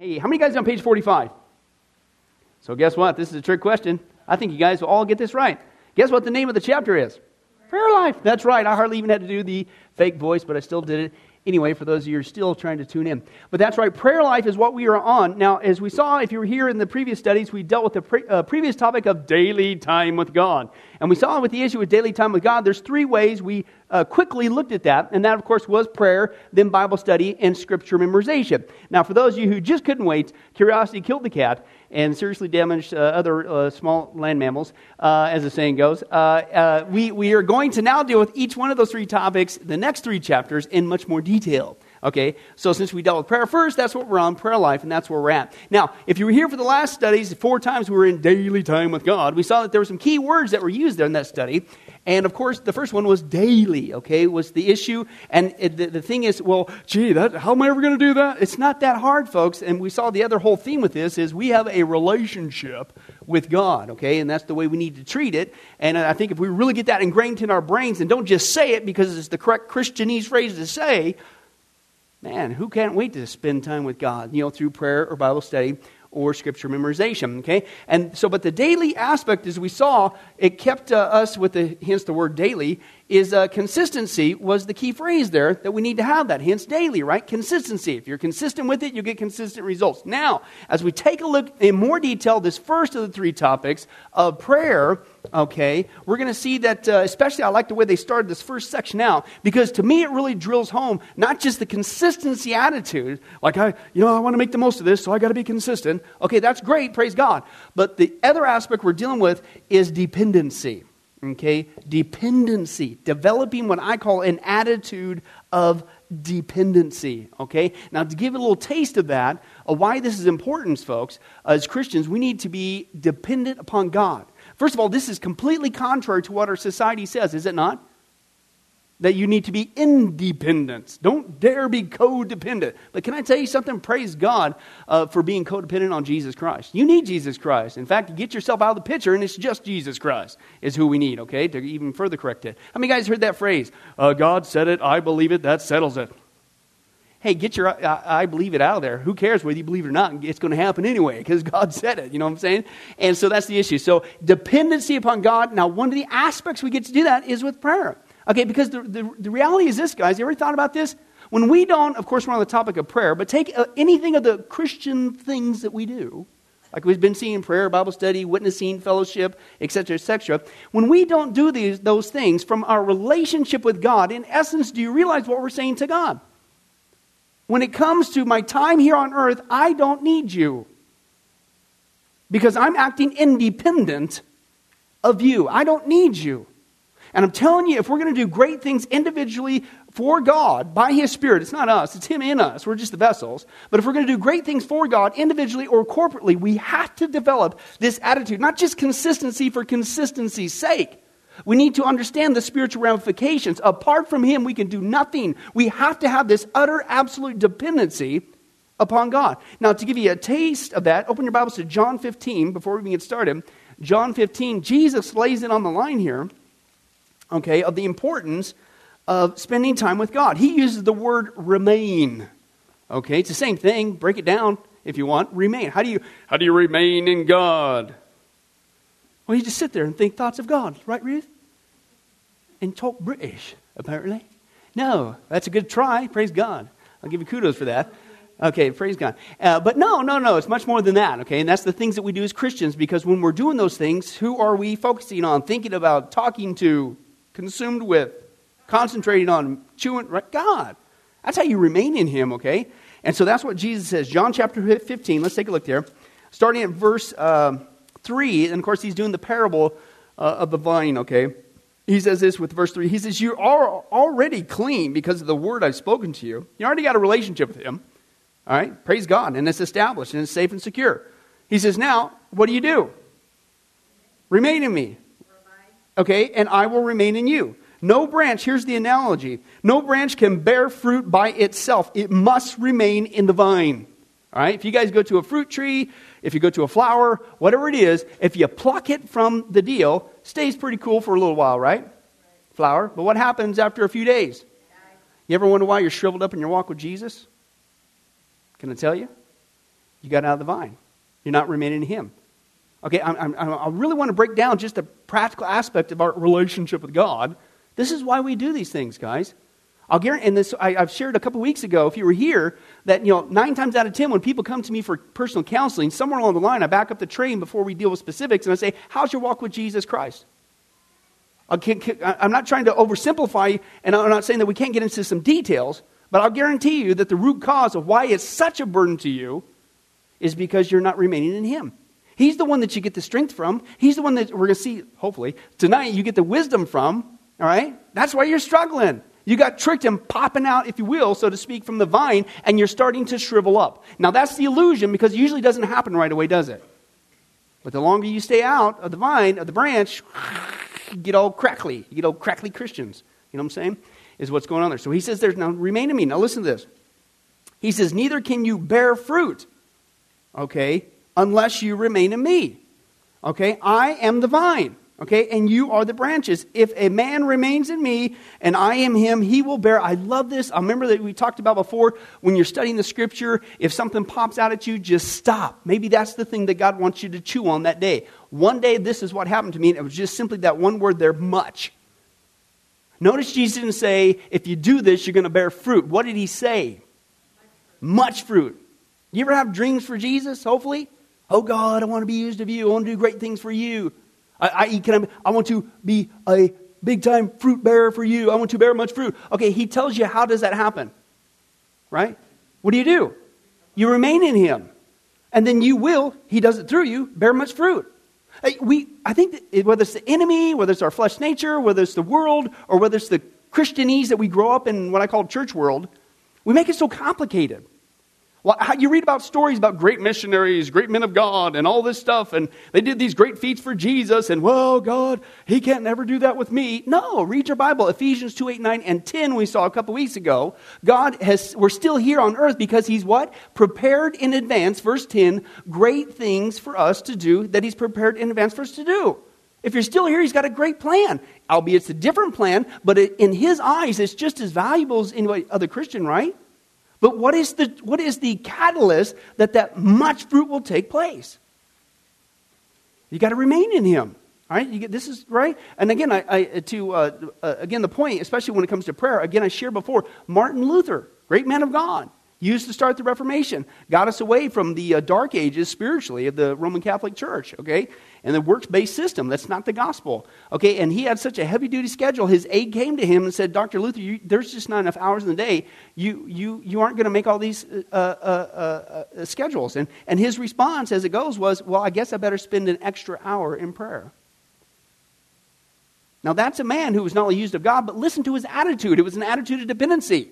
Hey, how many guys on page 45? So, guess what? This is a trick question. I think you guys will all get this right. Guess what the name of the chapter is? Prayer life. That's right. I hardly even had to do the fake voice, but I still did it anyway for those of you who are still trying to tune in. But that's right, prayer life is what we are on. Now, as we saw, if you were here in the previous studies, we dealt with the pre- uh, previous topic of daily time with God. And we saw with the issue of daily time with God, there's three ways we uh, quickly looked at that. And that, of course, was prayer, then Bible study, and scripture memorization. Now, for those of you who just couldn't wait, curiosity killed the cat and seriously damaged uh, other uh, small land mammals, uh, as the saying goes. Uh, uh, we, we are going to now deal with each one of those three topics, the next three chapters, in much more detail. Okay, so since we dealt with prayer first, that's what we're on, prayer life, and that's where we're at. Now, if you were here for the last studies, four times we were in daily time with God, we saw that there were some key words that were used there in that study. And of course, the first one was daily, okay, was the issue. And it, the, the thing is, well, gee, that, how am I ever going to do that? It's not that hard, folks. And we saw the other whole theme with this is we have a relationship with God, okay? And that's the way we need to treat it. And I think if we really get that ingrained in our brains and don't just say it because it's the correct Christianese phrase to say, man, who can't wait to spend time with God, you know, through prayer or Bible study or scripture memorization. Okay, and so, but the daily aspect, as we saw, it kept uh, us with the hence the word daily is uh, consistency was the key phrase there that we need to have that. Hence daily, right? Consistency. If you're consistent with it, you get consistent results. Now, as we take a look in more detail, this first of the three topics of prayer. Okay, we're going to see that, uh, especially I like the way they started this first section out because to me it really drills home not just the consistency attitude, like I, you know, I want to make the most of this, so I got to be consistent. Okay, that's great, praise God. But the other aspect we're dealing with is dependency. Okay, dependency, developing what I call an attitude of dependency. Okay, now to give a little taste of that, of why this is important, folks, uh, as Christians, we need to be dependent upon God. First of all, this is completely contrary to what our society says, is it not? That you need to be independent. Don't dare be codependent. But can I tell you something? Praise God uh, for being codependent on Jesus Christ. You need Jesus Christ. In fact, get yourself out of the picture, and it's just Jesus Christ is who we need, okay, to even further correct it. How many guys heard that phrase? Uh, God said it, I believe it, that settles it. Hey, get your I, I believe it out of there. Who cares whether you believe it or not? It's going to happen anyway because God said it. You know what I'm saying? And so that's the issue. So, dependency upon God. Now, one of the aspects we get to do that is with prayer. Okay, because the, the, the reality is this, guys. You ever thought about this? When we don't, of course, we're on the topic of prayer, but take uh, anything of the Christian things that we do, like we've been seeing prayer, Bible study, witnessing, fellowship, etc., etc. When we don't do these, those things from our relationship with God, in essence, do you realize what we're saying to God? When it comes to my time here on earth, I don't need you because I'm acting independent of you. I don't need you. And I'm telling you, if we're going to do great things individually for God by His Spirit, it's not us, it's Him in us. We're just the vessels. But if we're going to do great things for God individually or corporately, we have to develop this attitude, not just consistency for consistency's sake. We need to understand the spiritual ramifications. Apart from Him, we can do nothing. We have to have this utter, absolute dependency upon God. Now, to give you a taste of that, open your Bibles to John 15 before we even get started. John 15, Jesus lays it on the line here okay, of the importance of spending time with God. He uses the word remain. Okay, it's the same thing. Break it down if you want. Remain. How do you how do you remain in God? Well, you just sit there and think thoughts of God, right, Ruth? And talk British, apparently. No, that's a good try. Praise God. I'll give you kudos for that. Okay, praise God. Uh, but no, no, no, it's much more than that, okay? And that's the things that we do as Christians because when we're doing those things, who are we focusing on, thinking about, talking to, consumed with, concentrating on, chewing, right? God. That's how you remain in Him, okay? And so that's what Jesus says. John chapter 15, let's take a look there. Starting at verse uh, 3, and of course, he's doing the parable uh, of the vine, okay? He says this with verse 3. He says, You are already clean because of the word I've spoken to you. You already got a relationship with Him. All right? Praise God. And it's established and it's safe and secure. He says, Now, what do you do? Remain in me okay, and I will remain in you. No branch, here's the analogy no branch can bear fruit by itself, it must remain in the vine. All right, if you guys go to a fruit tree, if you go to a flower, whatever it is, if you pluck it from the deal, stays pretty cool for a little while, right? Flower. But what happens after a few days? You ever wonder why you're shriveled up in your walk with Jesus? Can I tell you? You got out of the vine. You're not remaining in Him. Okay, I, I, I really want to break down just a practical aspect of our relationship with God. This is why we do these things, guys. I'll guarantee, and this I, have shared a couple weeks ago, if you were here, that you know nine times out of ten, when people come to me for personal counseling, somewhere along the line, I back up the train before we deal with specifics, and I say, "How's your walk with Jesus Christ?" I'm not trying to oversimplify, and I'm not saying that we can't get into some details, but I'll guarantee you that the root cause of why it's such a burden to you is because you're not remaining in Him. He's the one that you get the strength from. He's the one that we're going to see, hopefully, tonight you get the wisdom from. All right? That's why you're struggling. You got tricked and popping out, if you will, so to speak, from the vine, and you're starting to shrivel up. Now, that's the illusion because it usually doesn't happen right away, does it? But the longer you stay out of the vine, of the branch, you get all crackly. You get all crackly Christians. You know what I'm saying? Is what's going on there. So he says, There's now remain in me. Now listen to this. He says, Neither can you bear fruit, okay, unless you remain in me. Okay? I am the vine. Okay? And you are the branches. If a man remains in me and I am him, he will bear. I love this. I remember that we talked about before when you're studying the scripture, if something pops out at you, just stop. Maybe that's the thing that God wants you to chew on that day. One day, this is what happened to me, and it was just simply that one word there, much. Notice Jesus didn't say, if you do this, you're going to bear fruit. What did he say? Much fruit. You ever have dreams for Jesus, hopefully? Oh God, I want to be used of you. I want to do great things for you. I, I, can I, I want to be a big time fruit bearer for you. I want to bear much fruit. Okay, he tells you how does that happen? Right? What do you do? You remain in him. And then you will, he does it through you, bear much fruit. We, I think whether it's the enemy, whether it's our flesh nature, whether it's the world, or whether it's the Christianese that we grow up in what I call church world, we make it so complicated. Well, you read about stories about great missionaries, great men of God, and all this stuff, and they did these great feats for Jesus, and well, God, He can't never do that with me. No, read your Bible. Ephesians 2, 8, 9, and 10, we saw a couple weeks ago. God has, we're still here on earth because He's what? Prepared in advance, verse 10, great things for us to do that He's prepared in advance for us to do. If you're still here, He's got a great plan. Albeit it's a different plan, but in His eyes, it's just as valuable as any other Christian, right? But what is the, what is the catalyst that that much fruit will take place? You got to remain in Him. All right, you get, this is right. And again, I, I to uh, uh, again the point, especially when it comes to prayer. Again, I shared before. Martin Luther, great man of God, used to start the Reformation, got us away from the uh, dark ages spiritually of the Roman Catholic Church. Okay, and the works based system. That's not the gospel. Okay, and he had such a heavy duty schedule. His aide came to him and said, Dr. Luther, you, there's just not enough hours in the day. You, you, you aren't going to make all these uh uh, uh, uh, schedules. And, and his response as it goes was, Well, I guess I better spend an extra hour in prayer. Now, that's a man who was not only used of God, but listen to his attitude. It was an attitude of dependency.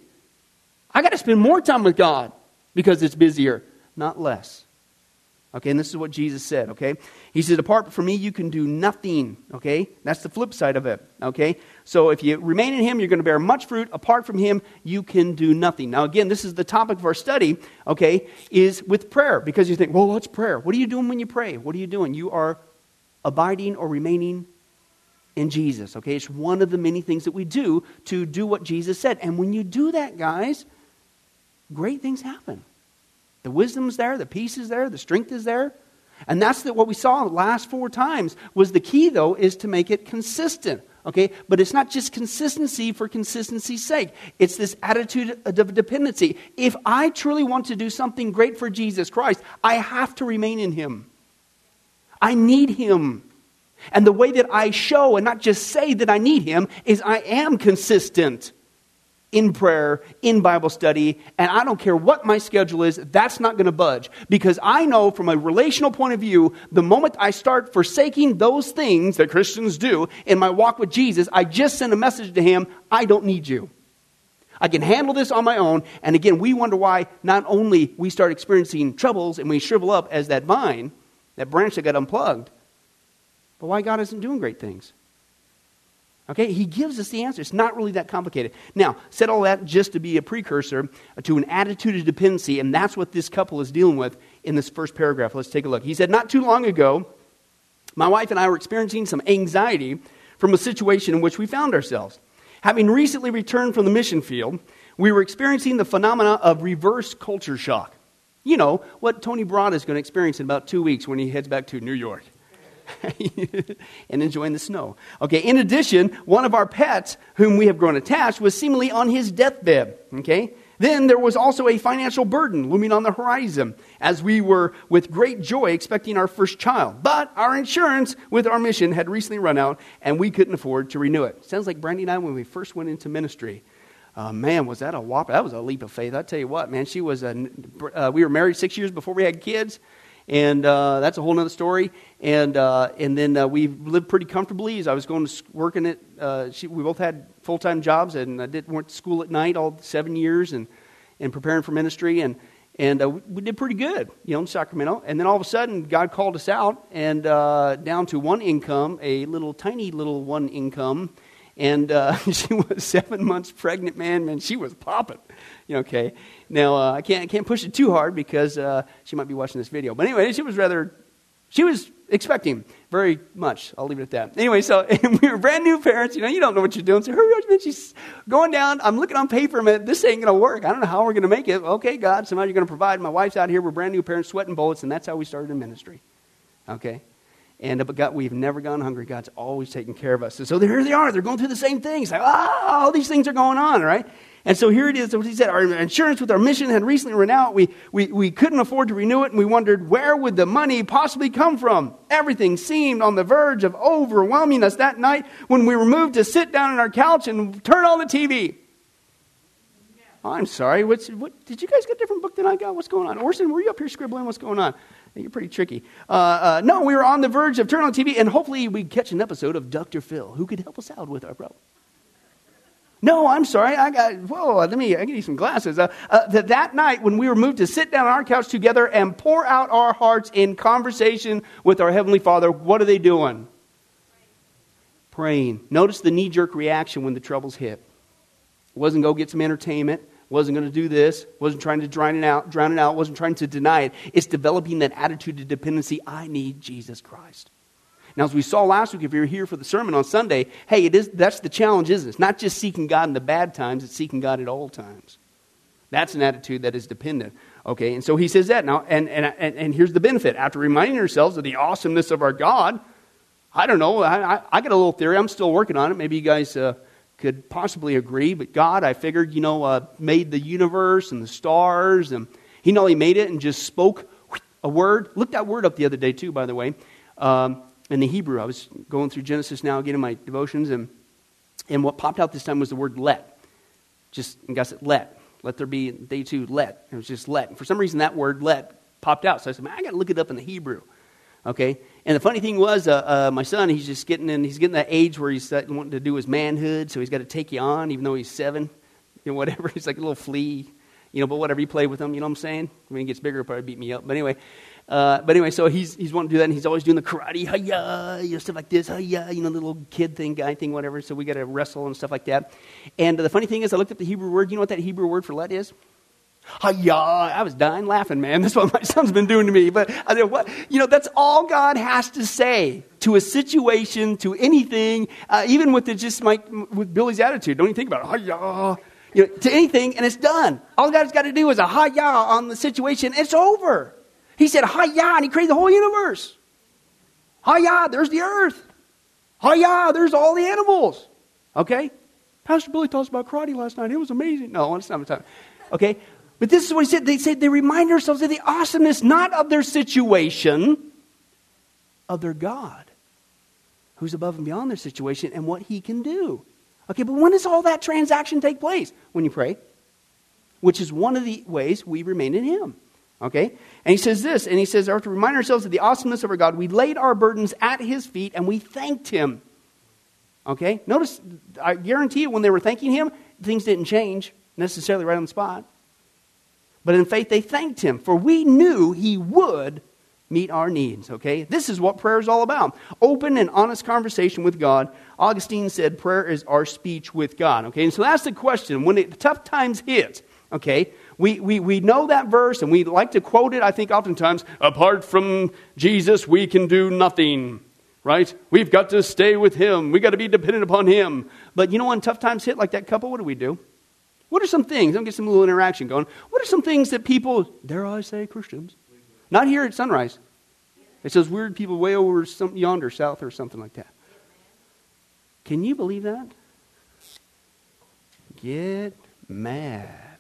I got to spend more time with God because it's busier, not less. Okay, and this is what Jesus said, okay? He said, Apart from me, you can do nothing, okay? That's the flip side of it, okay? So if you remain in Him, you're going to bear much fruit. Apart from Him, you can do nothing. Now, again, this is the topic of our study, okay, is with prayer, because you think, well, what's prayer? What are you doing when you pray? What are you doing? You are abiding or remaining in Jesus, okay? It's one of the many things that we do to do what Jesus said. And when you do that, guys, great things happen. The wisdom's there, the peace is there, the strength is there. And that's the, what we saw the last four times was the key though is to make it consistent. Okay? But it's not just consistency for consistency's sake. It's this attitude of dependency. If I truly want to do something great for Jesus Christ, I have to remain in him. I need him. And the way that I show and not just say that I need him is I am consistent in prayer, in Bible study, and I don't care what my schedule is, that's not going to budge. Because I know from a relational point of view, the moment I start forsaking those things that Christians do in my walk with Jesus, I just send a message to him I don't need you. I can handle this on my own. And again, we wonder why not only we start experiencing troubles and we shrivel up as that vine, that branch that got unplugged, but why God isn't doing great things. Okay, he gives us the answer. It's not really that complicated. Now, said all that just to be a precursor to an attitude of dependency, and that's what this couple is dealing with in this first paragraph. Let's take a look. He said, Not too long ago, my wife and I were experiencing some anxiety from a situation in which we found ourselves. Having recently returned from the mission field, we were experiencing the phenomena of reverse culture shock. You know, what Tony Broad is going to experience in about two weeks when he heads back to New York. and enjoying the snow. Okay, in addition, one of our pets, whom we have grown attached, was seemingly on his deathbed. Okay? Then there was also a financial burden looming on the horizon as we were with great joy expecting our first child. But our insurance with our mission had recently run out and we couldn't afford to renew it. Sounds like Brandy and I when we first went into ministry. Uh, man, was that a whopper? That was a leap of faith. I tell you what, man, she was a. Uh, we were married six years before we had kids, and uh, that's a whole other story. And uh, and then uh, we lived pretty comfortably. As I was going to work in it, uh, she, we both had full time jobs, and I did went to school at night all seven years, and and preparing for ministry, and and uh, we did pretty good, you know, in Sacramento. And then all of a sudden, God called us out and uh, down to one income, a little tiny little one income, and uh, she was seven months pregnant. Man, man, she was popping. Okay. Now uh, I can't I can't push it too hard because uh, she might be watching this video. But anyway, she was rather she was expecting very much. I'll leave it at that. Anyway, so we were brand new parents. You know, you don't know what you're doing. So hurry up, man. She's going down. I'm looking on paper. Man, this ain't to work. I don't know how we're to make it. Okay, God, somehow you're to provide. My wife's out here. We're brand new parents, sweating bullets, and that's how we started in ministry. Okay. And but God, we've never gone hungry. God's always taken care of us. And so here they are. They're going through the same things. Like, ah, all these things are going on, right? And so here it is. What he said, our insurance with our mission had recently run out. We, we, we couldn't afford to renew it, and we wondered where would the money possibly come from? Everything seemed on the verge of overwhelming us that night when we were moved to sit down on our couch and turn on the TV. I'm sorry. What's, what, did you guys get a different book than I got? What's going on? Orson, were you up here scribbling? What's going on? You're pretty tricky. Uh, uh, no, we were on the verge of turning on TV, and hopefully we'd catch an episode of Dr. Phil, who could help us out with our problem. No, I'm sorry. I got, whoa, let me, I need some glasses. Uh, uh, that, that night when we were moved to sit down on our couch together and pour out our hearts in conversation with our Heavenly Father, what are they doing? Praying. Notice the knee jerk reaction when the troubles hit. It wasn't go get some entertainment, wasn't going to do this, wasn't trying to drown it out, drown it out, wasn't trying to deny it. It's developing that attitude of dependency. I need Jesus Christ. Now, as we saw last week, if you're here for the sermon on Sunday, hey, it is, that's the challenge, isn't it? It's not just seeking God in the bad times, it's seeking God at all times. That's an attitude that is dependent. Okay, and so he says that. Now, and, and, and, and here's the benefit. After reminding ourselves of the awesomeness of our God, I don't know, I, I, I got a little theory. I'm still working on it. Maybe you guys uh, could possibly agree. But God, I figured, you know, uh, made the universe and the stars, and He not only made it and just spoke a word. Look that word up the other day, too, by the way. Um, in the Hebrew. I was going through Genesis now, getting my devotions, and, and what popped out this time was the word let. Just, and God said, let. Let there be, day two, let. It was just let. And for some reason, that word let popped out. So I said, man, I got to look it up in the Hebrew. Okay? And the funny thing was, uh, uh, my son, he's just getting in, he's getting that age where he's wanting to do his manhood, so he's got to take you on, even though he's seven, you know, whatever. He's like a little flea, you know, but whatever, you play with him, you know what I'm saying? When he gets bigger, he'll probably beat me up. But anyway, uh, but anyway, so he's, he's wanting to do that, and he's always doing the karate, hiya, you know, stuff like this, hiya, you know, little kid thing, guy thing, whatever. So we got to wrestle and stuff like that. And the funny thing is, I looked up the Hebrew word. You know what that Hebrew word for let is? Hiya. I was dying laughing, man. That's what my son's been doing to me. But I said, what? You know, that's all God has to say to a situation, to anything, uh, even with the, just my, with Billy's attitude. Don't even think about it. Hiya. You know, to anything, and it's done. All God's got to do is a hiya on the situation. It's over. He said, Hiya, and he created the whole universe. Hiya, there's the earth. Hiya, there's all the animals. Okay? Pastor Billy us about karate last night. It was amazing. No, it's not time. Okay? But this is what he said. They said they remind ourselves of the awesomeness, not of their situation, of their God, who's above and beyond their situation and what he can do. Okay, but when does all that transaction take place? When you pray, which is one of the ways we remain in him. Okay? And he says this, and he says, to remind ourselves of the awesomeness of our God, we laid our burdens at his feet and we thanked him. Okay? Notice, I guarantee you, when they were thanking him, things didn't change necessarily right on the spot. But in faith, they thanked him, for we knew he would meet our needs. Okay? This is what prayer is all about open and honest conversation with God. Augustine said prayer is our speech with God. Okay? And so that's the question. When it, tough times hit, okay, we, we, we know that verse and we like to quote it, I think, oftentimes. Apart from Jesus, we can do nothing, right? We've got to stay with Him. We've got to be dependent upon Him. But you know, when tough times hit, like that couple, what do we do? What are some things? I'll get some little interaction going. What are some things that people, dare I say, Christians, not here at Sunrise? It says weird people way over some, yonder, south, or something like that. Can you believe that? Get mad.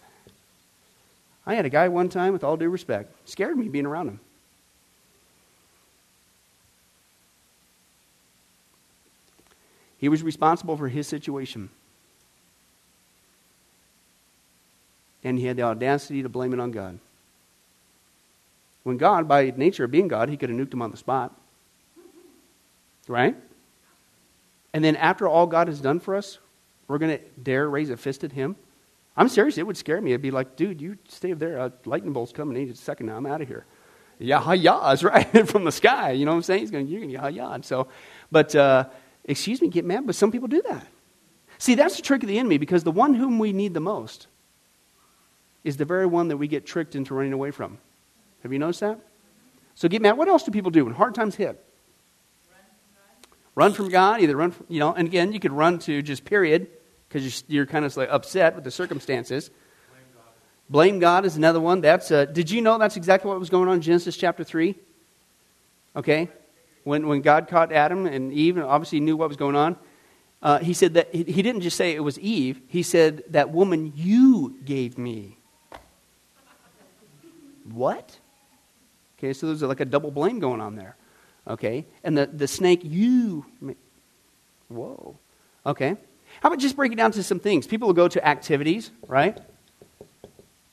I had a guy one time, with all due respect, scared me being around him. He was responsible for his situation. And he had the audacity to blame it on God. When God, by nature of being God, he could have nuked him on the spot. Right? And then after all God has done for us, we're going to dare raise a fist at him? I'm serious. It would scare me. It'd be like, dude, you stay there. A lightning bolt's coming any second now. I'm out of here. Yah-yahs, right? From the sky. You know what I'm saying? He's going, you're going to yah-yah. So, but, uh, excuse me, get mad, but some people do that. See, that's the trick of the enemy because the one whom we need the most is the very one that we get tricked into running away from. Have you noticed that? So get mad. What else do people do when hard times hit? Run from God, either run, from, you know, and again, you could run to just period because you're, you're, kind of like upset with the circumstances. Blame God. Blame God is another one. That's uh, did you know that's exactly what was going on in Genesis chapter 3? Okay? When, when God caught Adam and Eve, and obviously knew what was going on, uh, he said that he, he didn't just say it was Eve, he said, That woman you gave me. What? Okay, so there's like a double blame going on there. Okay? And the, the snake, you. Whoa. Okay. How about just break it down to some things? People will go to activities, right?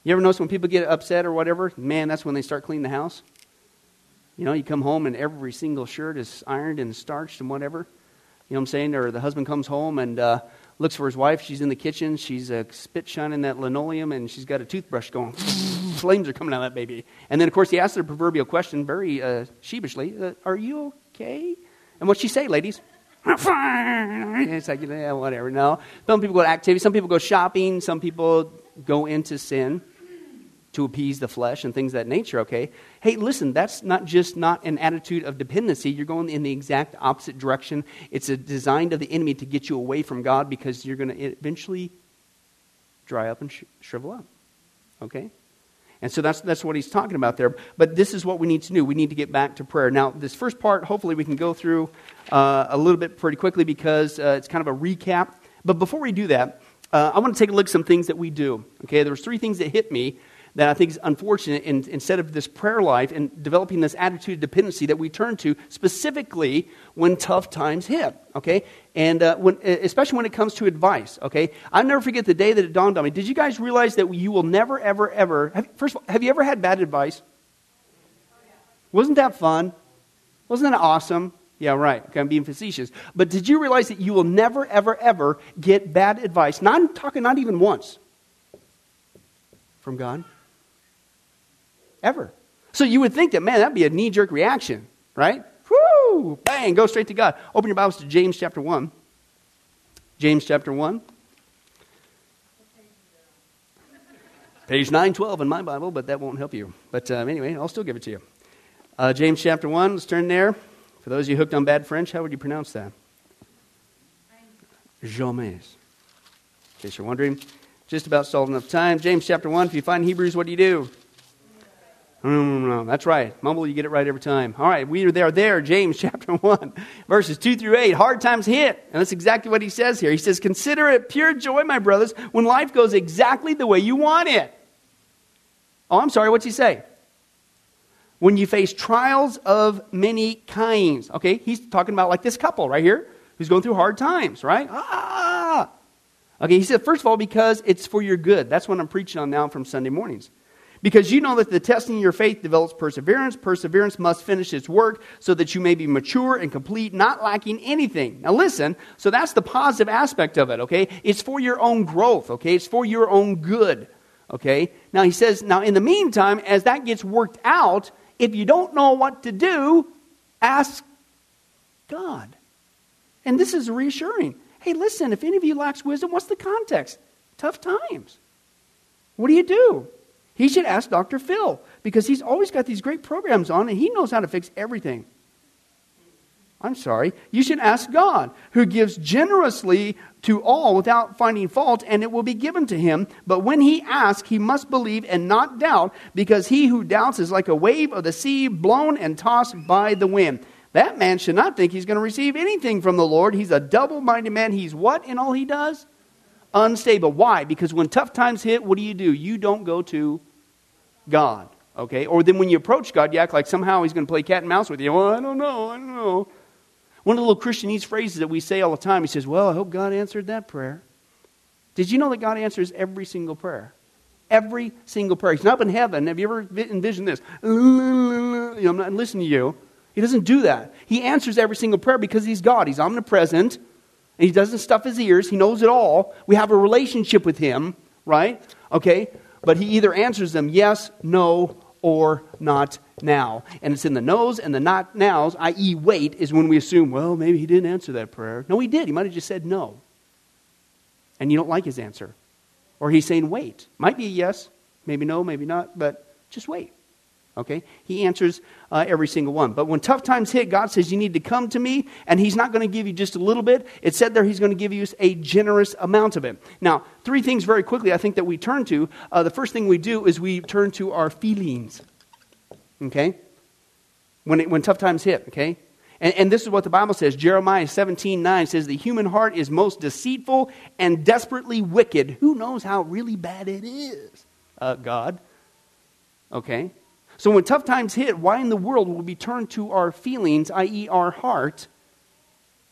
You ever notice when people get upset or whatever? Man, that's when they start cleaning the house. You know, you come home and every single shirt is ironed and starched and whatever. You know what I'm saying? Or the husband comes home and uh, looks for his wife. She's in the kitchen. She's uh, spit shining that linoleum and she's got a toothbrush going. Flames are coming out of that baby. And then, of course, he asks the proverbial question very uh, sheepishly uh, Are you okay? And what's she say, ladies? it's like, yeah, whatever. No. Some people go to activity. Some people go shopping. Some people go into sin to appease the flesh and things that nature, okay? Hey, listen, that's not just not an attitude of dependency. You're going in the exact opposite direction. It's a design of the enemy to get you away from God because you're going to eventually dry up and sh- shrivel up, okay? And so that's, that's what he's talking about there. But this is what we need to do. We need to get back to prayer. Now, this first part, hopefully, we can go through uh, a little bit pretty quickly because uh, it's kind of a recap. But before we do that, uh, I want to take a look at some things that we do. Okay, there was three things that hit me that I think is unfortunate in, instead of this prayer life and developing this attitude of dependency that we turn to specifically when tough times hit, okay? And uh, when, especially when it comes to advice, okay? I'll never forget the day that it dawned on me. Did you guys realize that you will never, ever, ever, have, first of all, have you ever had bad advice? Wasn't that fun? Wasn't that awesome? Yeah, right. Okay, I'm being facetious. But did you realize that you will never, ever, ever get bad advice? Not I'm talking not even once from God ever. So you would think that, man, that'd be a knee jerk reaction, right? Whoo! Bang! Go straight to God. Open your Bibles to James chapter 1. James chapter 1. Page 912 in my Bible, but that won't help you. But um, anyway, I'll still give it to you. Uh, James chapter 1, let's turn there. For those of you hooked on bad French, how would you pronounce that? Jamais. In case you're wondering, just about stalled enough time. James chapter 1, if you find Hebrews, what do you do? Mm, that's right. Mumble, you get it right every time. All right, we are there, there, James chapter 1, verses 2 through 8. Hard times hit. And that's exactly what he says here. He says, Consider it pure joy, my brothers, when life goes exactly the way you want it. Oh, I'm sorry, what's he say? When you face trials of many kinds. Okay, he's talking about like this couple right here who's going through hard times, right? Ah! Okay, he said, first of all, because it's for your good. That's what I'm preaching on now from Sunday mornings. Because you know that the testing of your faith develops perseverance. Perseverance must finish its work so that you may be mature and complete, not lacking anything. Now listen, so that's the positive aspect of it, okay? It's for your own growth, okay? It's for your own good, okay? Now he says, now in the meantime, as that gets worked out, if you don't know what to do, ask God. And this is reassuring. Hey, listen, if any of you lacks wisdom, what's the context? Tough times. What do you do? He should ask Dr. Phil because he's always got these great programs on and he knows how to fix everything. I'm sorry, you should ask God, who gives generously to all without finding fault, and it will be given to him. But when he asks, he must believe and not doubt, because he who doubts is like a wave of the sea blown and tossed by the wind. That man should not think he's going to receive anything from the Lord. He's a double minded man. He's what in all he does? Unstable. Why? Because when tough times hit, what do you do? You don't go to God. Okay? Or then when you approach God, you act like somehow he's going to play cat and mouse with you. Well, I don't know. I don't know. One of the little Christianese phrases that we say all the time, he says, Well, I hope God answered that prayer. Did you know that God answers every single prayer? Every single prayer. He's not up in heaven. Have you ever envisioned this? I'm not listening to you. He doesn't do that. He answers every single prayer because he's God. He's omnipresent. And he doesn't stuff his ears. He knows it all. We have a relationship with him, right? Okay? But he either answers them yes, no, or not now. And it's in the no's and the not nows, i.e., wait, is when we assume, well, maybe he didn't answer that prayer. No, he did. He might have just said no. And you don't like his answer. Or he's saying wait. Might be a yes, maybe no, maybe not, but just wait. Okay? He answers uh, every single one. But when tough times hit, God says, You need to come to me, and He's not going to give you just a little bit. It said there He's going to give you a generous amount of it. Now, three things very quickly I think that we turn to. Uh, the first thing we do is we turn to our feelings. Okay? When, it, when tough times hit, okay? And, and, this is what the Bible says. Jeremiah 17 9 says, The human heart is most deceitful and desperately wicked. Who knows how really bad it is? Uh, God. Okay? So when tough times hit, why in the world will we turn to our feelings, i.e., our heart,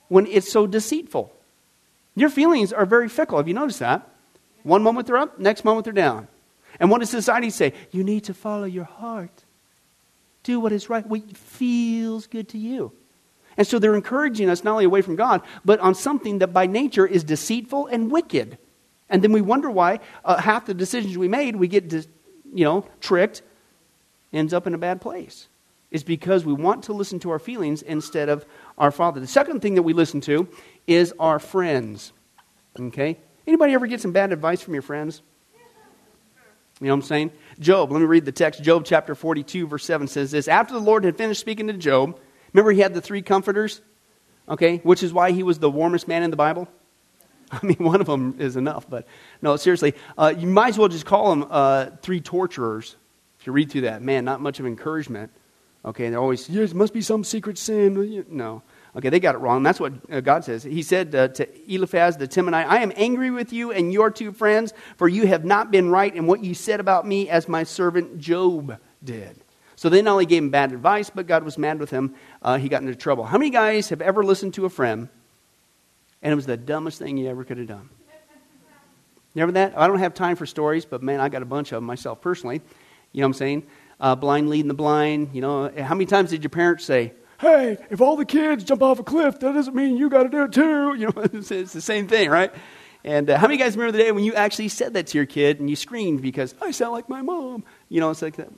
when it's so deceitful? Your feelings are very fickle. Have you noticed that? One moment they're up, next moment they're down. And what does society say? You need to follow your heart. Do what is right, what feels good to you. And so they're encouraging us not only away from God, but on something that by nature is deceitful and wicked. And then we wonder why uh, half the decisions we made, we get, you know, tricked, ends up in a bad place. Is because we want to listen to our feelings instead of our Father. The second thing that we listen to is our friends. Okay? Anybody ever get some bad advice from your friends? You know what I'm saying? Job, let me read the text. Job chapter 42, verse 7 says this After the Lord had finished speaking to Job, remember he had the three comforters? Okay, which is why he was the warmest man in the Bible? I mean, one of them is enough, but no, seriously. Uh, you might as well just call them uh, three torturers. If you read through that, man, not much of encouragement. Okay, they're always, yes, must be some secret sin. No. Okay, they got it wrong. That's what uh, God says. He said uh, to Eliphaz the Temanite, I am angry with you and your two friends, for you have not been right in what you said about me as my servant Job did. So they not only gave him bad advice, but God was mad with him. Uh, he got into trouble. How many guys have ever listened to a friend and it was the dumbest thing you ever could have done? Ever that? I don't have time for stories, but man, I got a bunch of them myself personally. You know what I'm saying? Uh, blind leading the blind. You know, how many times did your parents say, hey, if all the kids jump off a cliff, that doesn't mean you got to do it too. You know, it's, it's the same thing, right? And uh, how many guys remember the day when you actually said that to your kid and you screamed because I sound like my mom? You know, it's like that.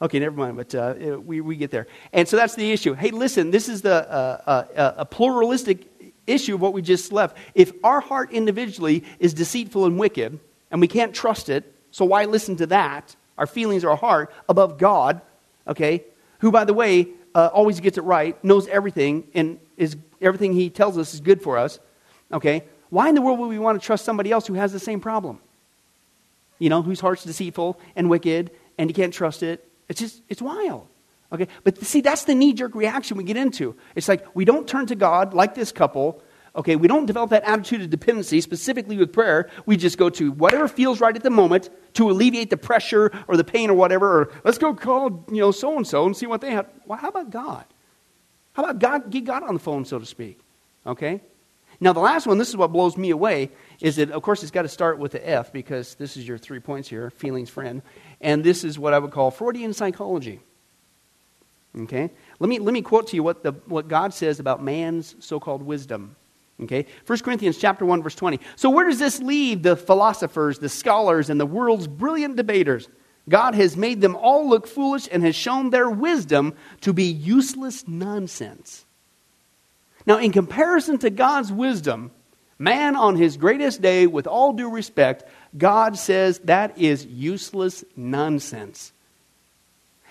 Okay, never mind, but uh, we, we get there. And so that's the issue. Hey, listen, this is the, uh, uh, uh, a pluralistic issue of what we just left. If our heart individually is deceitful and wicked, and we can't trust it, so why listen to that? Our feelings, our heart, above God, okay? Who, by the way, uh, always gets it right, knows everything, and is everything he tells us is good for us. Okay, why in the world would we want to trust somebody else who has the same problem? You know, whose heart's deceitful and wicked, and you can't trust it. It's just it's wild. Okay, but see, that's the knee jerk reaction we get into. It's like we don't turn to God like this couple Okay, we don't develop that attitude of dependency specifically with prayer. We just go to whatever feels right at the moment to alleviate the pressure or the pain or whatever. Or let's go call you know so and so and see what they have. Well, how about God? How about God? Get God on the phone, so to speak. Okay. Now the last one. This is what blows me away. Is that of course it's got to start with the F because this is your three points here: feelings, friend, and this is what I would call Freudian psychology. Okay. Let me let me quote to you what the what God says about man's so-called wisdom. Okay? 1 Corinthians chapter 1 verse 20. So where does this leave the philosophers, the scholars and the world's brilliant debaters? God has made them all look foolish and has shown their wisdom to be useless nonsense. Now, in comparison to God's wisdom, man on his greatest day, with all due respect, God says that is useless nonsense.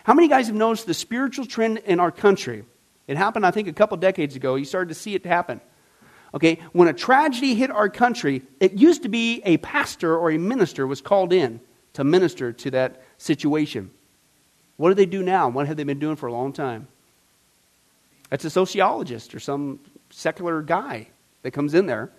How many guys have noticed the spiritual trend in our country It happened, I think, a couple decades ago. You started to see it happen. Okay, when a tragedy hit our country, it used to be a pastor or a minister was called in to minister to that situation. What do they do now? What have they been doing for a long time? It's a sociologist or some secular guy that comes in there.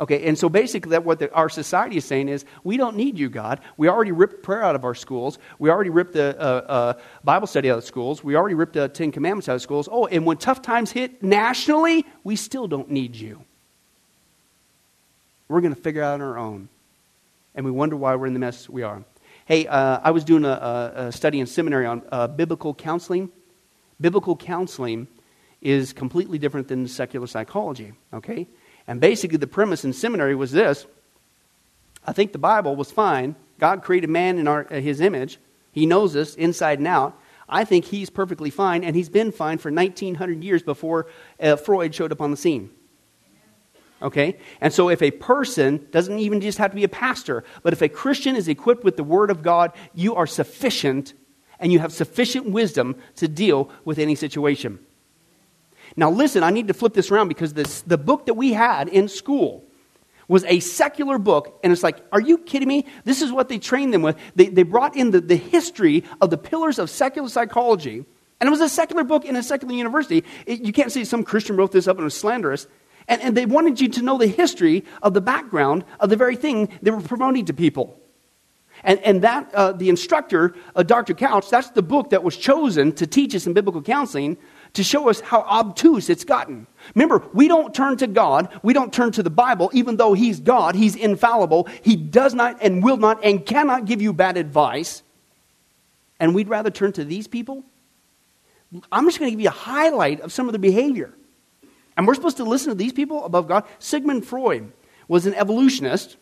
Okay, and so basically, that what the, our society is saying is, we don't need you, God. We already ripped prayer out of our schools. We already ripped the uh, uh, Bible study out of schools. We already ripped the Ten Commandments out of schools. Oh, and when tough times hit nationally, we still don't need you. We're going to figure out on our own. And we wonder why we're in the mess we are. Hey, uh, I was doing a, a, study in seminary on uh, biblical counseling. Biblical counseling is completely different than secular psychology, okay? And basically, the premise in seminary was this I think the Bible was fine. God created man in our, uh, his image, He knows us inside and out. I think He's perfectly fine, and He's been fine for 1900 years before uh, Freud showed up on the scene. Okay? And so if a person doesn't even just have to be a pastor, but if a Christian is equipped with the Word of God, you are sufficient and you have sufficient wisdom to deal with any situation. Now, listen, I need to flip this around because this, the book that we had in school was a secular book, and it's like, are you kidding me? This is what they trained them with. They, they brought in the, the history of the pillars of secular psychology, and it was a secular book in a secular university. It, you can't say some Christian wrote this up and was slanderous. And, and they wanted you to know the history of the background of the very thing they were promoting to people. And, and that, uh, the instructor, uh, Dr. Couch, that's the book that was chosen to teach us in biblical counseling to show us how obtuse it's gotten. Remember, we don't turn to God, we don't turn to the Bible, even though He's God, He's infallible. He does not and will not and cannot give you bad advice. And we'd rather turn to these people. I'm just going to give you a highlight of some of the behavior. And we're supposed to listen to these people above God. Sigmund Freud was an evolutionist,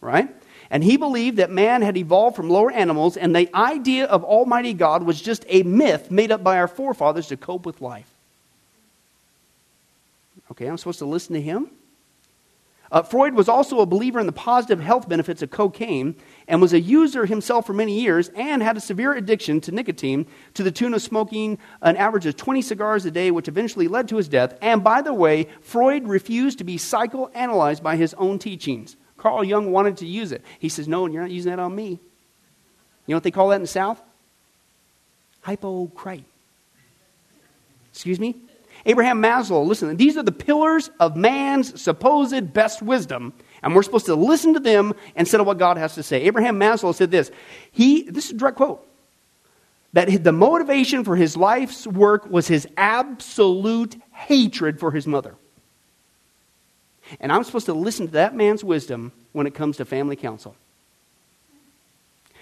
right? And he believed that man had evolved from lower animals, and the idea of Almighty God was just a myth made up by our forefathers to cope with life. Okay, I'm supposed to listen to him? Uh, Freud was also a believer in the positive health benefits of cocaine and was a user himself for many years and had a severe addiction to nicotine to the tune of smoking an average of 20 cigars a day, which eventually led to his death. And by the way, Freud refused to be psychoanalyzed by his own teachings. Carl Jung wanted to use it. He says, No, and you're not using that on me. You know what they call that in the South? Hypocrite. Excuse me? Abraham Maslow, listen, these are the pillars of man's supposed best wisdom, and we're supposed to listen to them instead of what God has to say. Abraham Maslow said this. He, this is a direct quote, that the motivation for his life's work was his absolute hatred for his mother. And I'm supposed to listen to that man's wisdom when it comes to family counsel.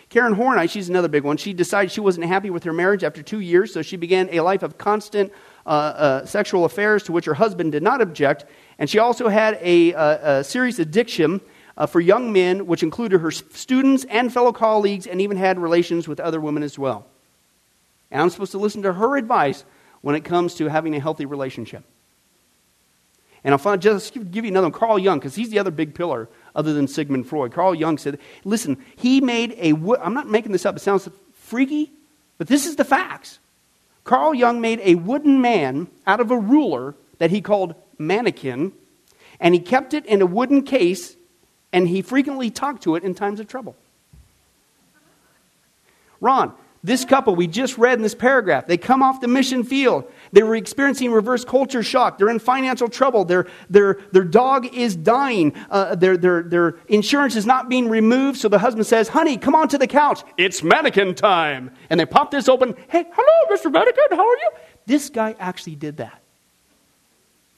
Karen Horney, she's another big one. She decided she wasn't happy with her marriage after two years, so she began a life of constant uh, uh, sexual affairs to which her husband did not object. And she also had a, a, a serious addiction uh, for young men, which included her students and fellow colleagues, and even had relations with other women as well. And I'm supposed to listen to her advice when it comes to having a healthy relationship. And I'll find, just give you another one, Carl Jung, because he's the other big pillar other than Sigmund Freud. Carl Jung said, listen, he made a, I'm not making this up, it sounds freaky, but this is the facts. Carl Jung made a wooden man out of a ruler that he called mannequin, and he kept it in a wooden case, and he frequently talked to it in times of trouble. Ron, this couple we just read in this paragraph, they come off the mission field. They were experiencing reverse culture shock. They're in financial trouble. Their, their, their dog is dying. Uh, their, their, their insurance is not being removed. So the husband says, Honey, come on to the couch. It's mannequin time. And they pop this open. Hey, hello, Mr. Mannequin. How are you? This guy actually did that.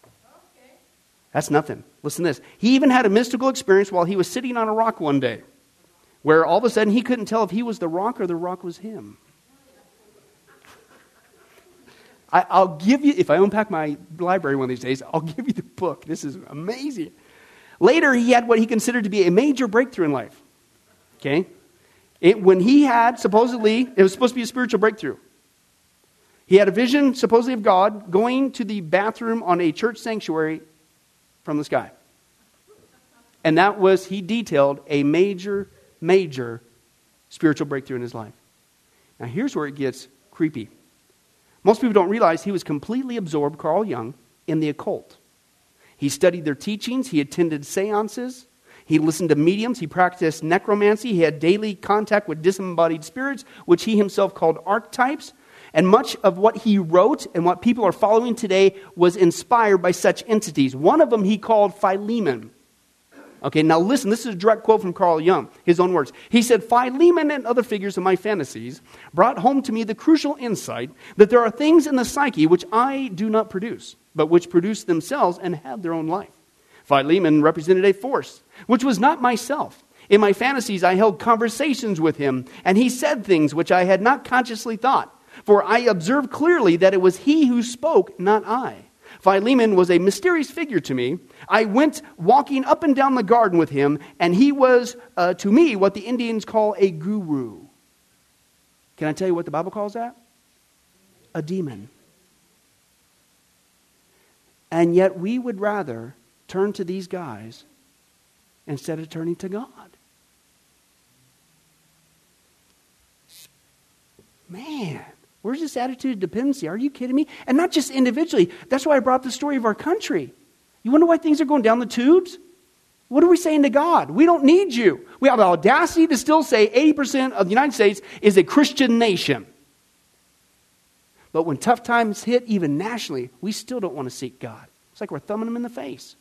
Okay. That's nothing. Listen to this. He even had a mystical experience while he was sitting on a rock one day where all of a sudden he couldn't tell if he was the rock or the rock was him. I, will give you, if I unpack my library one of these days, I'll give you the book. This is amazing. Later, he had what he considered to be a major breakthrough in life. Okay? It, when he had, supposedly, it was supposed to be a spiritual breakthrough. He had a vision, supposedly, of God going to the bathroom on a church sanctuary from the sky. And that was, he detailed a major major spiritual breakthrough in his life. Now, here's where it gets creepy. Most people don't realize he was completely absorbed, Carl Jung, in the occult. He studied their teachings, he attended seances, he listened to mediums, he practiced necromancy, he had daily contact with disembodied spirits, which he himself called archetypes. And much of what he wrote and what people are following today was inspired by such entities. One of them he called Philemon. Okay, now listen, this is a direct quote from Carl Jung, his own words. He said, Philemon and other figures of my fantasies brought home to me the crucial insight that there are things in the psyche which I do not produce, but which produce themselves and have their own life. Philemon represented a force, which was not myself. In my fantasies, I held conversations with him, and he said things which I had not consciously thought. For I observed clearly that it was he who spoke, not I. Philemon was a mysterious figure to me. I went walking up and down the garden with him, and he was uh, to me what the Indians call a guru. Can I tell you what the Bible calls that? A demon. And yet we would rather turn to these guys instead of turning to God. Man. Where's this attitude of dependency? Are you kidding me? And not just individually. That's why I brought the story of our country. You wonder why things are going down the tubes? What are we saying to God? We don't need you. We have the audacity to still say 80% of the United States is a Christian nation. But when tough times hit, even nationally, we still don't want to seek God. It's like we're thumbing them in the face.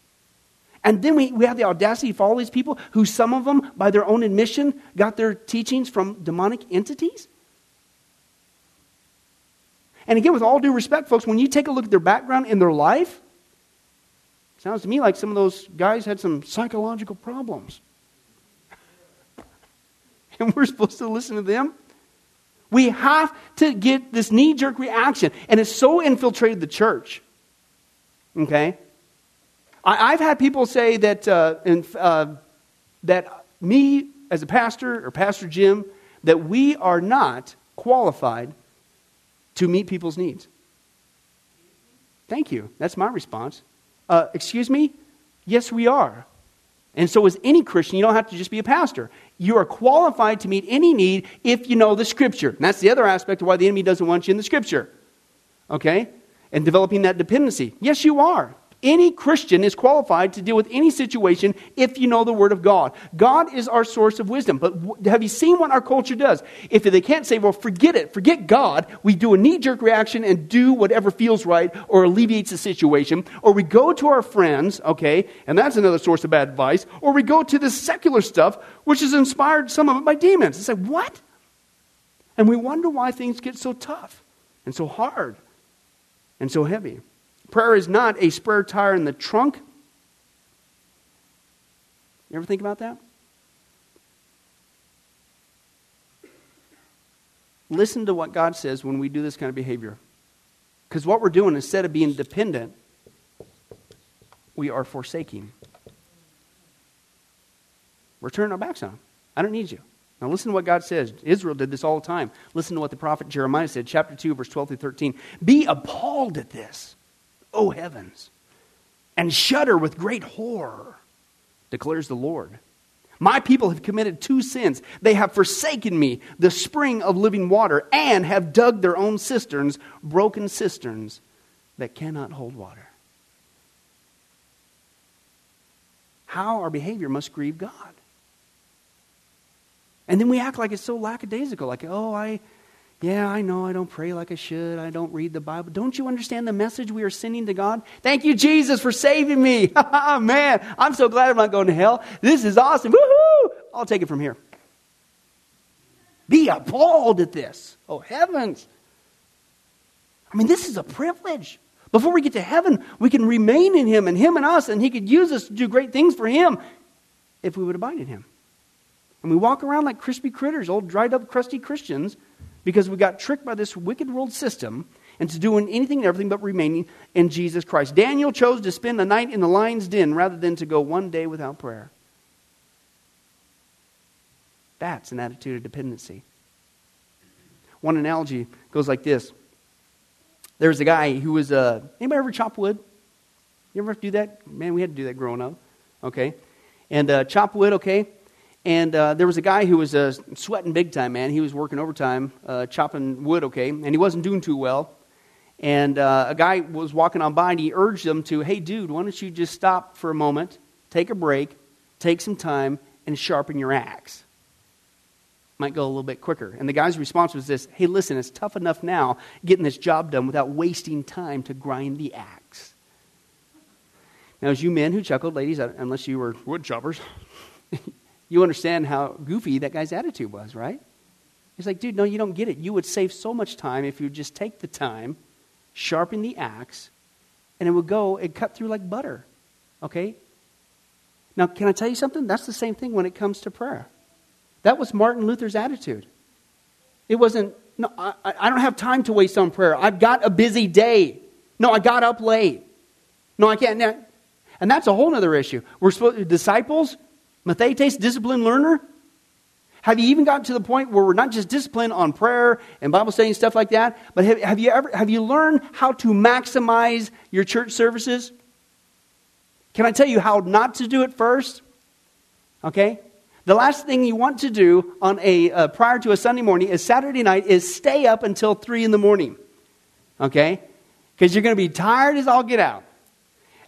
And then we, we have the audacity to follow these people who, some of them, by their own admission, got their teachings from demonic entities. And again, with all due respect, folks, when you take a look at their background in their life, sounds to me like some of those guys had some psychological problems. and we're supposed to listen to them? We have to get this knee jerk reaction. And it's so infiltrated the church. Okay? I, have had people say that, uh, in, uh, that me as a pastor or Pastor Jim, that we are not qualified to meet people's needs. Thank you. That's my response. Uh, excuse me? Yes, we are. And so, as any Christian, you don't have to just be a pastor. You are qualified to meet any need if you know the Scripture. And that's the other aspect of why the enemy doesn't want you in the Scripture. Okay? And developing that dependency. Yes, you are. Any Christian is qualified to deal with any situation if you know the Word of God. God is our source of wisdom. But have you seen what our culture does? If they can't say, well, forget it, forget God, we do a knee jerk reaction and do whatever feels right or alleviates the situation. Or we go to our friends, okay, and that's another source of bad advice. Or we go to this secular stuff, which is inspired, some of it, by demons. It's like, what? And we wonder why things get so tough and so hard and so heavy. Prayer is not a spare tire in the trunk. You ever think about that? Listen to what God says when we do this kind of behavior. Because what we're doing, instead of being dependent, we are forsaking. We're turning our backs on him. I don't need you. Now listen to what God says. Israel did this all the time. Listen to what the prophet Jeremiah said, chapter 2, verse 12 through 13. Be appalled at this. O heavens, and shudder with great horror, declares the Lord. My people have committed two sins. They have forsaken me, the spring of living water, and have dug their own cisterns, broken cisterns that cannot hold water. How our behavior must grieve God. And then we act like it's so lackadaisical, like, oh, I, yeah, I know I don't pray like I should. I don't read the Bible. Don't you understand the message we are sending to God? Thank you, Jesus, for saving me. Man, I'm so glad I'm not going to hell. This is awesome. Woohoo! I'll take it from here. Be appalled at this. Oh, heavens. I mean, this is a privilege. Before we get to heaven, we can remain in Him and Him and us, and He could use us to do great things for Him if we would abide in Him. And we walk around like crispy critters, old dried up, crusty Christians because we got tricked by this wicked world system into doing anything and everything but remaining in Jesus Christ. Daniel chose to spend the night in the lion's den rather than to go one day without prayer. That's an attitude of dependency. One analogy goes like this. There was a guy who was, uh, anybody ever chop wood? You ever do that? Man, we had to do that growing up. Okay. And uh, chop wood, okay? And uh, there was a guy who was uh, sweating big time, man. He was working overtime, uh, chopping wood, okay, and he wasn't doing too well. And uh, a guy was walking on by and he urged him to, hey, dude, why don't you just stop for a moment, take a break, take some time, and sharpen your axe? Might go a little bit quicker. And the guy's response was this hey, listen, it's tough enough now getting this job done without wasting time to grind the axe. Now, as you men who chuckled, ladies, uh, unless you were wood choppers, you understand how goofy that guy's attitude was, right? He's like, dude, no, you don't get it. You would save so much time if you just take the time, sharpen the axe, and it would go and cut through like butter. Okay? Now, can I tell you something? That's the same thing when it comes to prayer. That was Martin Luther's attitude. It wasn't, no, I, I don't have time to waste on prayer. I've got a busy day. No, I got up late. No, I can't. And that's a whole other issue. We're supposed disciples, Mathetes, disciplined learner. Have you even gotten to the point where we're not just disciplined on prayer and Bible study and stuff like that, but have, have you ever have you learned how to maximize your church services? Can I tell you how not to do it first? Okay? The last thing you want to do on a uh, prior to a Sunday morning is Saturday night is stay up until three in the morning. Okay? Because you're going to be tired as all get out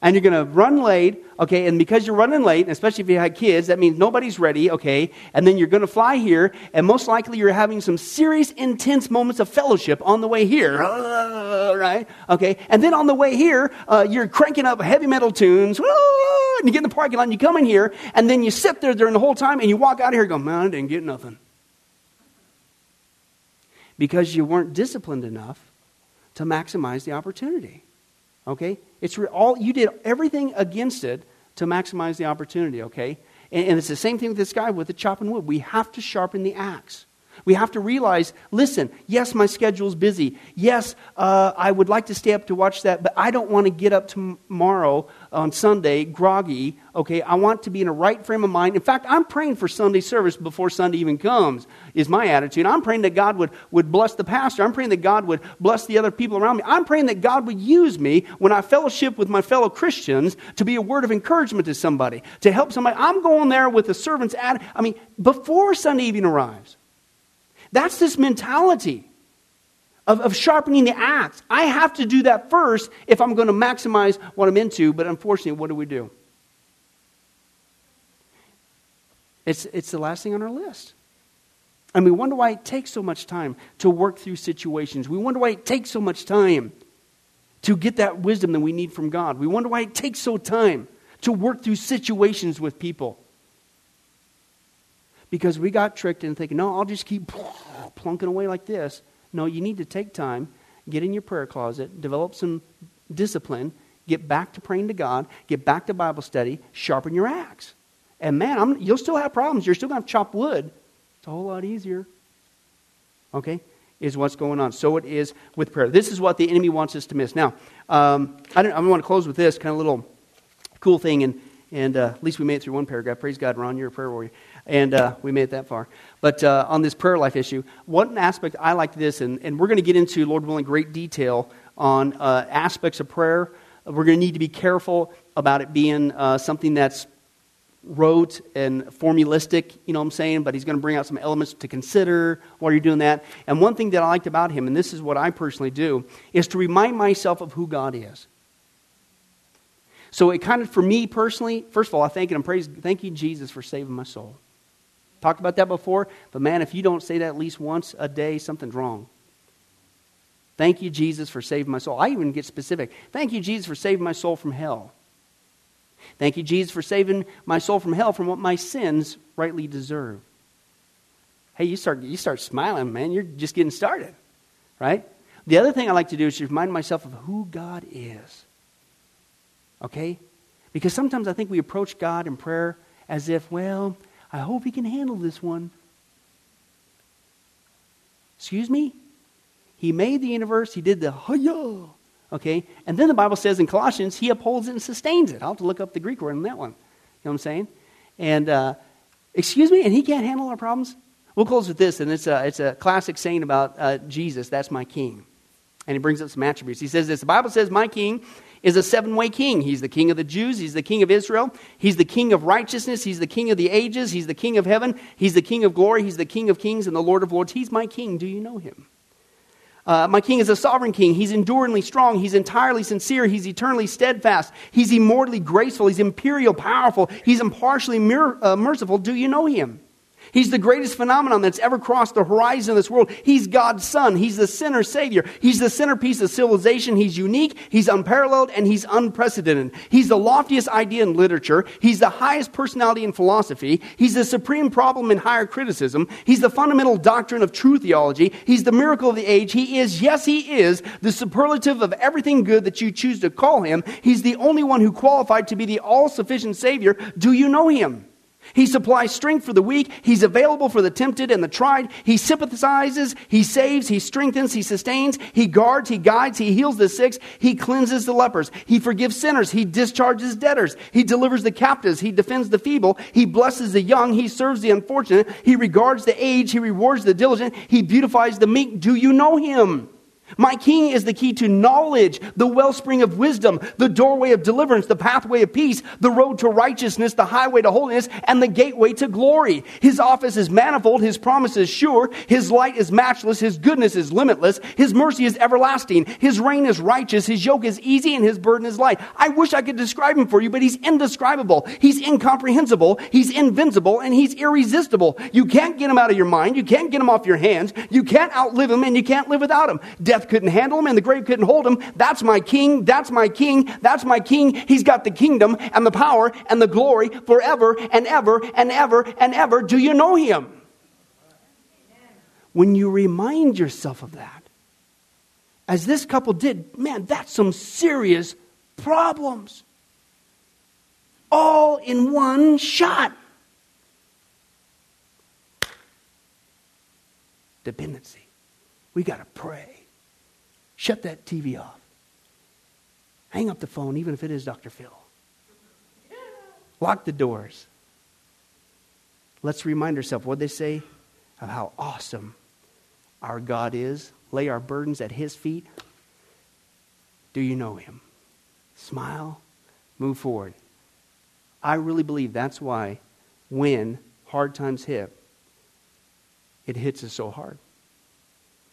and you're going to run late, okay, and because you're running late, especially if you had kids, that means nobody's ready, okay, and then you're going to fly here, and most likely you're having some serious, intense moments of fellowship on the way here, right? Okay, and then on the way here, uh, you're cranking up heavy metal tunes, and you get in the parking lot, and you come in here, and then you sit there during the whole time, and you walk out of here going, man, I didn't get nothing. Because you weren't disciplined enough to maximize the opportunity. Okay? It's re- all you did everything against it to maximize the opportunity, okay? And, and it's the same thing with this guy with the chopping wood. We have to sharpen the axe. We have to realize listen, yes, my schedule's busy. Yes, uh, I would like to stay up to watch that, but I don't want to get up tomorrow on Sunday groggy. Okay, I want to be in a right frame of mind. In fact, I'm praying for Sunday service before Sunday even comes, is my attitude. I'm praying that God would, would bless the pastor. I'm praying that God would bless the other people around me. I'm praying that God would use me when I fellowship with my fellow Christians to be a word of encouragement to somebody, to help somebody. I'm going there with the servant's attitude. I mean, before Sunday even arrives. That's this mentality of, of sharpening the axe. I have to do that first if I'm going to maximize what I'm into, but unfortunately, what do we do? It's, it's the last thing on our list. And we wonder why it takes so much time to work through situations. We wonder why it takes so much time to get that wisdom that we need from God. We wonder why it takes so time to work through situations with people because we got tricked into thinking, no, I'll just keep plunking away like this. No, you need to take time, get in your prayer closet, develop some discipline, get back to praying to God, get back to Bible study, sharpen your axe. And man, I'm, you'll still have problems. You're still going to chop wood. It's a whole lot easier. Okay? Is what's going on. So it is with prayer. This is what the enemy wants us to miss. Now, um, I, I want to close with this kind of little cool thing, and, and uh, at least we made it through one paragraph. Praise God, Ron, you're a prayer warrior and uh, we made it that far. But uh, on this prayer life issue, one aspect I like this, and, and we're going to get into, Lord willing, great detail on uh, aspects of prayer. We're going to need to be careful about it being uh, something that's rote and formulistic, you know what I'm saying? But he's going to bring out some elements to consider while you're doing that. And one thing that I liked about him, and this is what I personally do, is to remind myself of who God is. So it kind of, for me personally, first of all, I thank and praise, thank you, Jesus, for saving my soul. Talked about that before, but man, if you don't say that at least once a day, something's wrong. Thank you, Jesus, for saving my soul. I even get specific. Thank you, Jesus, for saving my soul from hell. Thank you, Jesus, for saving my soul from hell from what my sins rightly deserve. Hey, you start, you start smiling, man. You're just getting started, right? The other thing I like to do is remind myself of who God is. Okay? Because sometimes I think we approach God in prayer as if, well, I hope he can handle this one. Excuse me? He made the universe, he did the hiya. Okay? And then the Bible says in Colossians, he upholds it and sustains it. I'll have to look up the Greek word on that one. You know what I'm saying? And, uh, excuse me, and he can't handle our problems? We'll close with this, and it's a, it's a classic saying about uh, Jesus, that's my king. And he brings up some attributes. He says this The Bible says, My king is a seven way king. He's the king of the Jews. He's the king of Israel. He's the king of righteousness. He's the king of the ages. He's the king of heaven. He's the king of glory. He's the king of kings and the Lord of lords. He's my king. Do you know him? Uh, my king is a sovereign king. He's enduringly strong. He's entirely sincere. He's eternally steadfast. He's immortally graceful. He's imperial powerful. He's impartially uh, merciful. Do you know him? He's the greatest phenomenon that's ever crossed the horizon of this world. He's God's son. He's the sinner savior. He's the centerpiece of civilization. He's unique. He's unparalleled and he's unprecedented. He's the loftiest idea in literature. He's the highest personality in philosophy. He's the supreme problem in higher criticism. He's the fundamental doctrine of true theology. He's the miracle of the age. He is, yes, he is the superlative of everything good that you choose to call him. He's the only one who qualified to be the all sufficient savior. Do you know him? He supplies strength for the weak. He's available for the tempted and the tried. He sympathizes. He saves. He strengthens. He sustains. He guards. He guides. He heals the sick. He cleanses the lepers. He forgives sinners. He discharges debtors. He delivers the captives. He defends the feeble. He blesses the young. He serves the unfortunate. He regards the aged. He rewards the diligent. He beautifies the meek. Do you know him? My king is the key to knowledge, the wellspring of wisdom, the doorway of deliverance, the pathway of peace, the road to righteousness, the highway to holiness, and the gateway to glory. His office is manifold, his promise is sure, his light is matchless, his goodness is limitless, his mercy is everlasting, his reign is righteous, his yoke is easy, and his burden is light. I wish I could describe him for you, but he's indescribable. He's incomprehensible, he's invincible, and he's irresistible. You can't get him out of your mind, you can't get him off your hands, you can't outlive him, and you can't live without him. Death death couldn't handle him and the grave couldn't hold him. That's my king. That's my king. That's my king. He's got the kingdom and the power and the glory forever and ever and ever and ever. Do you know him? When you remind yourself of that, as this couple did, man, that's some serious problems. All in one shot. Dependency. We got to pray. Shut that TV off. Hang up the phone, even if it is Dr. Phil. Lock the doors. Let's remind ourselves what they say of how awesome our God is. Lay our burdens at His feet. Do you know Him? Smile, move forward. I really believe that's why when hard times hit, it hits us so hard.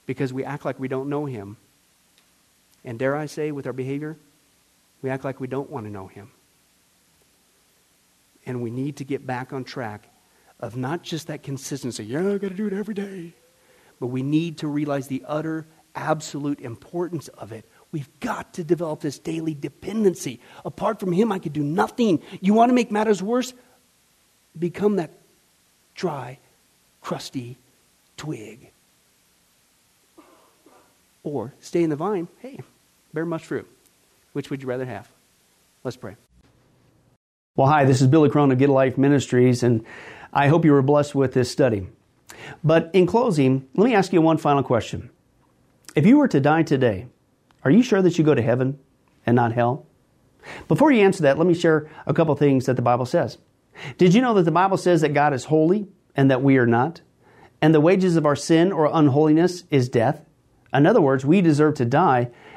Because we act like we don't know Him and dare I say, with our behavior, we act like we don't want to know Him. And we need to get back on track of not just that consistency, yeah, I got to do it every day, but we need to realize the utter, absolute importance of it. We've got to develop this daily dependency. Apart from Him, I could do nothing. You want to make matters worse? Become that dry, crusty twig. Or stay in the vine. Hey, bear much fruit. Which would you rather have? Let's pray. Well, hi, this is Billy Crone of Get Life Ministries, and I hope you were blessed with this study. But in closing, let me ask you one final question. If you were to die today, are you sure that you go to heaven and not hell? Before you answer that, let me share a couple things that the Bible says. Did you know that the Bible says that God is holy and that we are not? And the wages of our sin or unholiness is death? In other words, we deserve to die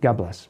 God bless.